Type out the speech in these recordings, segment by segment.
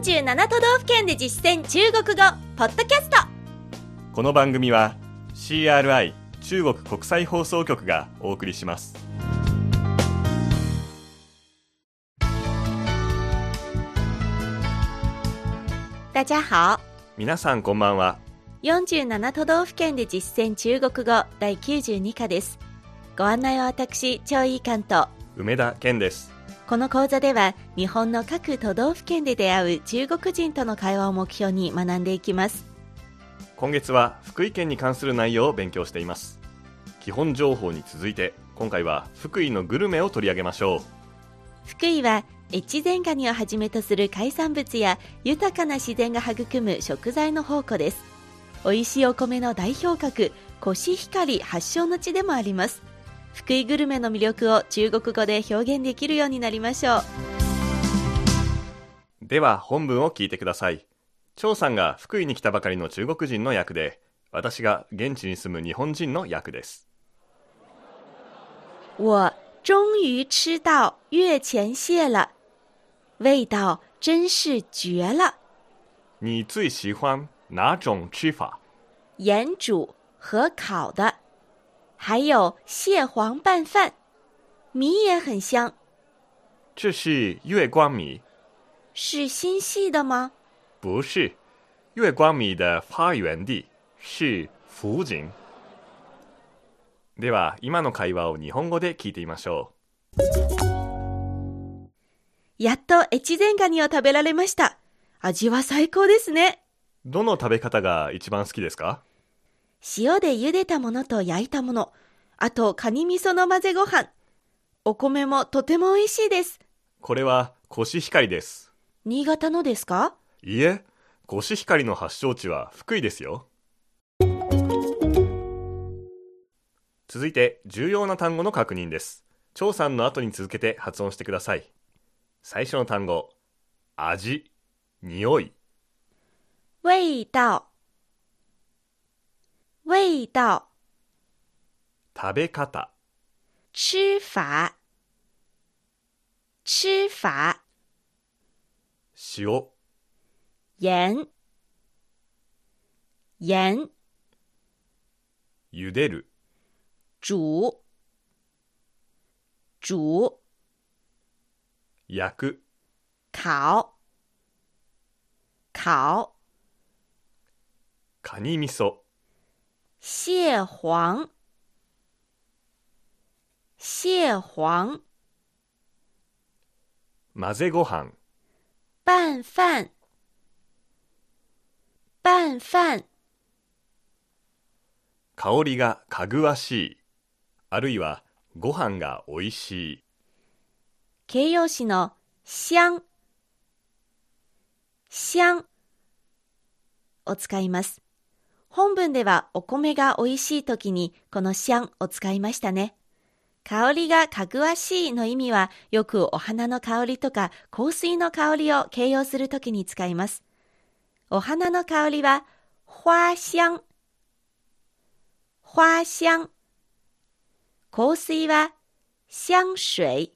47都道府県で実践中国語ポッドキャスト。この番組は CRI 中国国際放送局がお送りします。大家好。皆さんこんばんは。47都道府県で実践中国語第92課です。ご案内は私張井関と。梅田健ですこの講座では日本の各都道府県で出会う中国人との会話を目標に学んでいきます。今月は福井県に関する内容を勉強しています。基本情報に続いて今回は福井のグルメを取り上げましょう。福井は越前ガニをはじめとする海産物や豊かな自然が育む食材の宝庫です。美味しいお米の代表格コシヒカリ発祥の地でもあります福井グルメの魅力を中国語で表現できるようになりましょう。では本文を聞いてください。張さんが福井に来たばかりの中国人の役で私が現地に住む日本人の役です。我终于吃到月前蟹了。味道真是绝了。你最喜欢哪种吃法？盐煮和烤的还有蟹黄拌饭，米也很香。这是月光米，是新系的吗？不是，月光米的发源地是福井。では、今の会話を日本語で聞いてみましょう。やっと越前ガニを食べられました。味は最高ですね。どの食べ方が一番好きですか？塩で茹でたものと焼いたもの、あとカニ味噌の混ぜご飯。お米もとても美味しいです。これはコシヒカリです。新潟のですか？いいえ、コシヒカリの発祥地は福井ですよ。続いて重要な単語の確認です。張さんの後に続けて発音してください。最初の単語、味、匂い。味道味道。食べ方。吃法。吃法。塩。盐。盐。茹でる。煮。煮。焼く。烤。烤。カニ味噌蟹黄，蟹黄，混ぜご飯，拌饭，拌饭。香りがかぐわしい、あるいはご飯がおいしい。形容詞の香、香を使います。本文ではお米が美味しい時にこのシャンを使いましたね。香りがかぐわしいの意味はよくお花の香りとか香水の香りを形容するときに使います。お花の香りは花香。花香。香水は香水。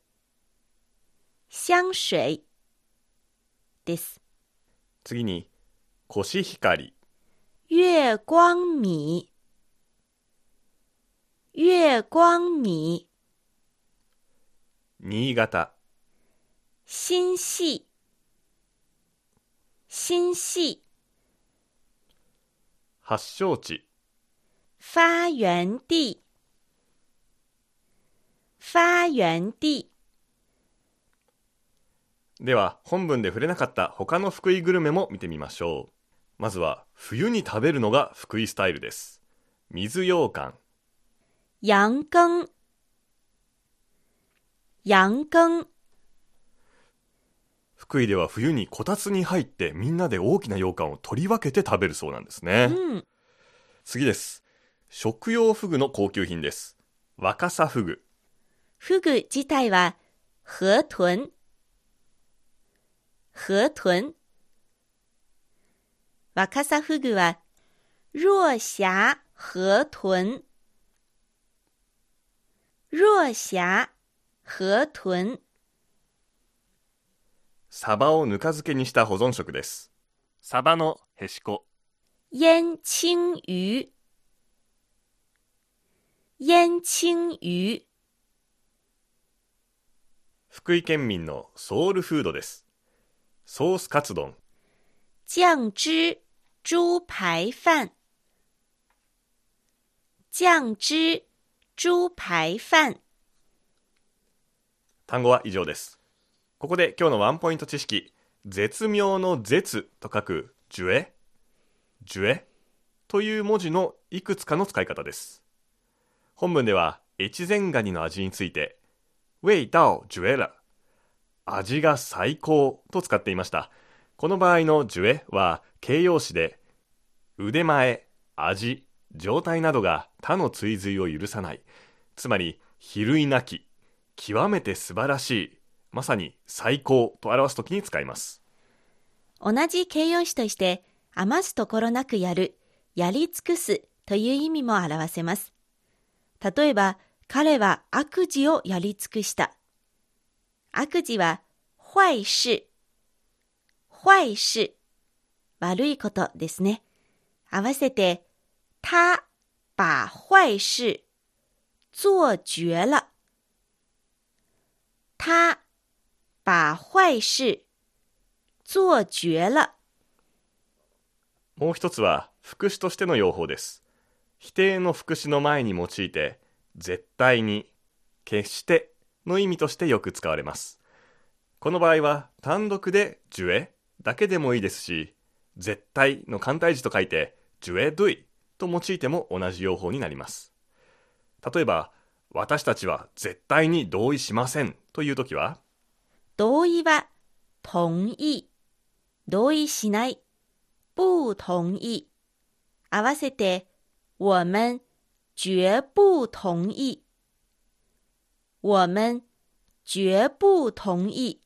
香水です。次に、コシヒカリ。月光米，月光米。新潟。新系，新系。発祥地。发源地，发源地。では、本文で触れなかった他の福井グルメも見てみましょう。まずは冬に食べるのが福井スタイルです。水羊羹。羊羹。羊羹。福井では冬にこたつに入ってみんなで大きな羊羹を取り分けて食べるそうなんですね、うん、次です。食用フグの高級品です。若狭フグ。フグ自体は河豚。河豚若狭フグは、若狭河豚。若狭河豚。サバをぬか漬けにした保存食です。サバのへしこ。腌青鱼，腌青鱼，福井県民のソウルフードです。ソースカツ丼酱汁猪排饭，酱汁猪排饭。単語は以上です。ここで今日のワンポイント知識。絶妙の絶と書くジュエ。ジュエ？という文字のいくつかの使い方です。本文では越前ガニの味について味道ジュエラ。味が最高と使っていました。この場合のジュエは形容詞で腕前味状態などが他の追随を許さないつまり比類なき極めて素晴らしいまさに最高と表すときに使います同じ形容詞として余すところなくやる、やり尽くすという意味も表せます。例えば、彼は悪事をやり尽くした。悪事は坏事。坏事。悪いことですね。合わせて、他把坏事做绝了。他把坏事做绝了。もう一つは副詞としての用法です否定の副詞の前に用いて絶対に決しての意味としてよく使われますこの場合は単独でジュエだけでもいいですし絶対の簡体字と書いてジュエドゥイと用いても同じ用法になります例えば私たちは絶対に同意しませんという時は同意は同意同意しない不同意。合わせて、我们绝不同意。我们绝不同意。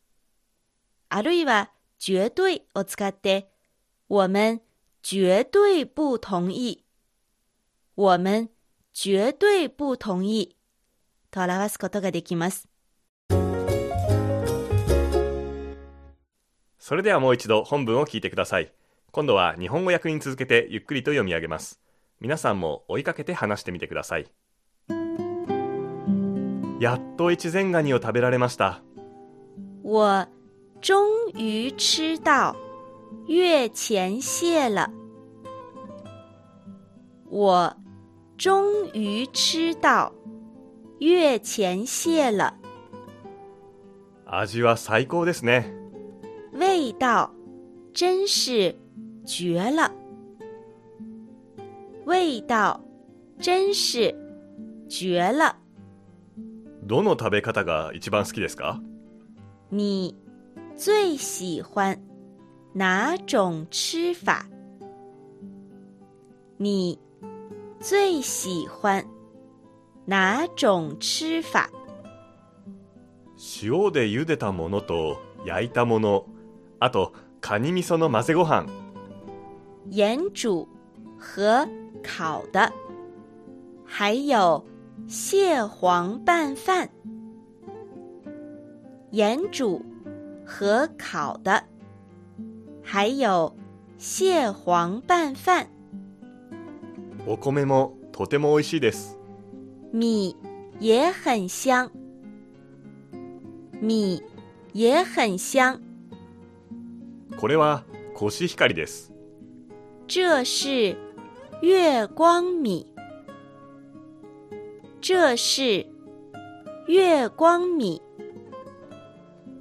あるいは、绝对を使って、我们绝对不同意。我们绝对不同意。と表すことができます。それではもう一度本文を聞いてください今度は日本語訳に続けてゆっくりと読み上げます皆さんも追いかけて話してみてくださいやっと越前ガニを食べられました我终于吃到月前蟹了。我终于吃到月前蟹了。味は最高ですね味道真是绝了。味道真是绝了。どの食べ方が一番好きですか？你最喜欢哪种吃法？你最喜欢哪种吃法？塩で茹でたものと焼いたものあとカニ味噌の混ぜご飯盐煮和烤的，还有蟹黄拌饭。盐煮 和烤的，还有蟹黄拌饭。お米もとても美味しいです。米也很香，米也很香。これはコシヒカリです。这是月光米，这是月光米，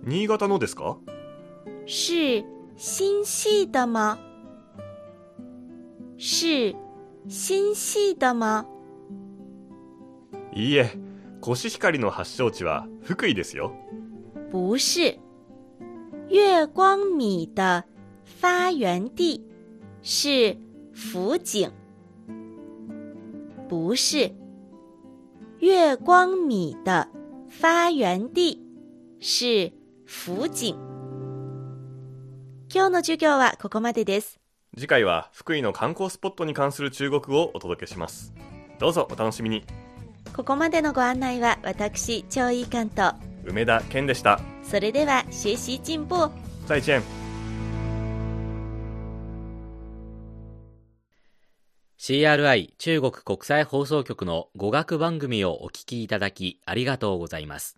新潟のですか？是新系的吗？是新系的吗？いいえコシヒカリの発祥地は福井ですよ不是，月光米的发源地是福井。不是，月光米的发源地是福井。今日の授業はここまでです。次回は福井の観光スポットに関する中国語をお届けしますどうぞお楽しみにここまでのご案内は私、張井関と、梅田健でしたそれでは学習進歩、再见。CRI 中国国際放送局の語学番組をお聞きいただきありがとうございます。